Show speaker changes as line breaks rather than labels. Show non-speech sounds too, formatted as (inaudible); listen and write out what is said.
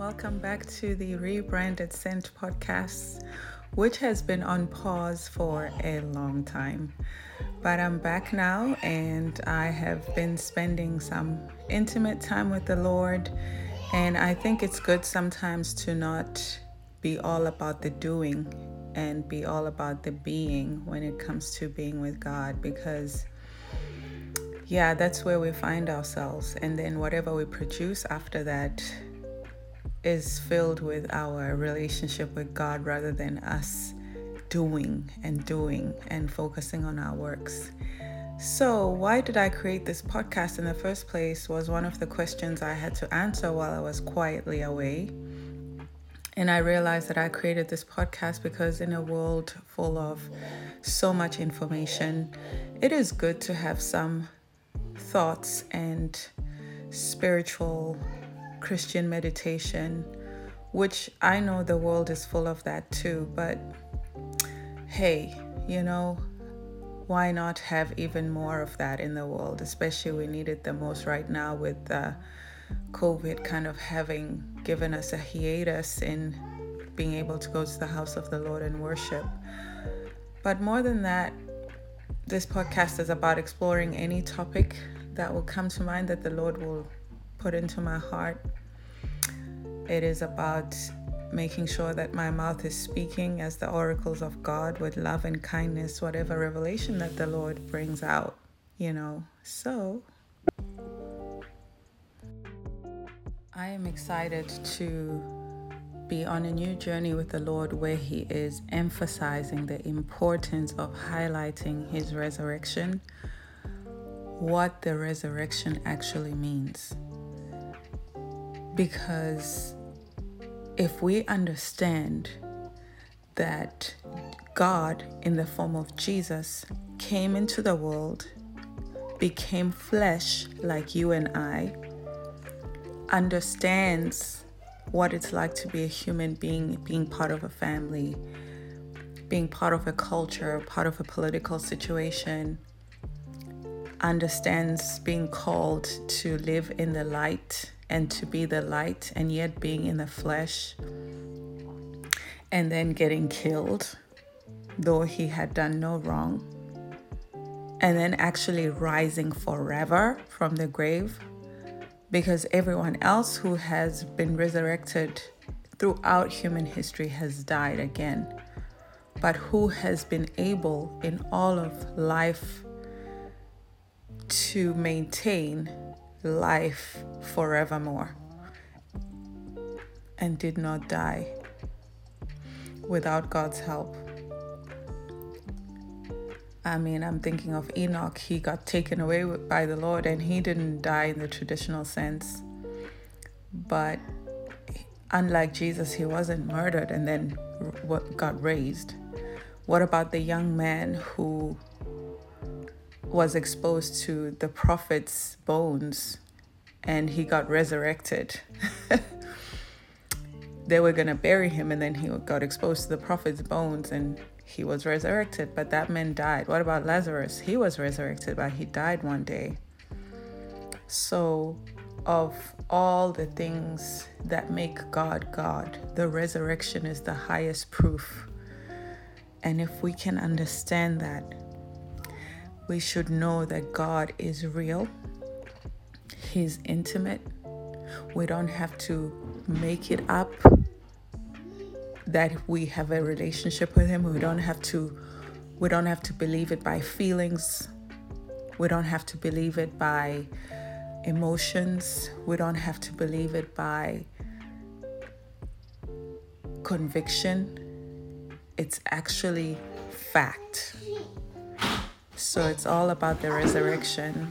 welcome back to the Rebranded Scent podcast, which has been on pause for a long time. But I'm back now, and I have been spending some intimate time with the Lord. And I think it's good sometimes to not be all about the doing and be all about the being when it comes to being with God because yeah, that's where we find ourselves. And then whatever we produce after that is filled with our relationship with God rather than us doing and doing and focusing on our works. So, why did I create this podcast in the first place? Was one of the questions I had to answer while I was quietly away. And I realized that I created this podcast because, in a world full of so much information, it is good to have some thoughts and spiritual Christian meditation, which I know the world is full of that too. But hey, you know, why not have even more of that in the world? Especially we need it the most right now with uh, COVID kind of having given us a hiatus in being able to go to the house of the Lord and worship. But more than that, this podcast is about exploring any topic that will come to mind that the Lord will put into my heart. It is about making sure that my mouth is speaking as the oracles of God with love and kindness, whatever revelation that the Lord brings out, you know. So, I am excited to be on a new journey with the Lord where He is emphasizing the importance of highlighting His resurrection, what the resurrection actually means. Because if we understand that God, in the form of Jesus, came into the world, became flesh like you and I, understands what it's like to be a human being, being part of a family, being part of a culture, part of a political situation, understands being called to live in the light and to be the light, and yet being in the flesh, and then getting killed, though he had done no wrong, and then actually rising forever from the grave, because everyone else who has been resurrected throughout human history has died again. But who has been able in all of life to maintain life forevermore and did not die without God's help. I mean, I'm thinking of Enoch. He got taken away by the Lord and he didn't die in the traditional sense. But unlike Jesus, he wasn't murdered and then got raised. What about the young man who was exposed to the prophet's bones and he got resurrected. (laughs) they were going to bury him and then he got exposed to the prophet's bones and he was resurrected, but that man died. What about Lazarus? He was resurrected, but he died one day. So, of all the things that make God God, the resurrection is the highest proof. And if we can understand that, we should know that God is real, He's intimate. We don't have to make it up that we have a relationship with him. We don't have to we don't have to believe it by feelings. We don't have to believe it by emotions. We don't have to believe it by conviction. It's actually fact. So it's all about the resurrection.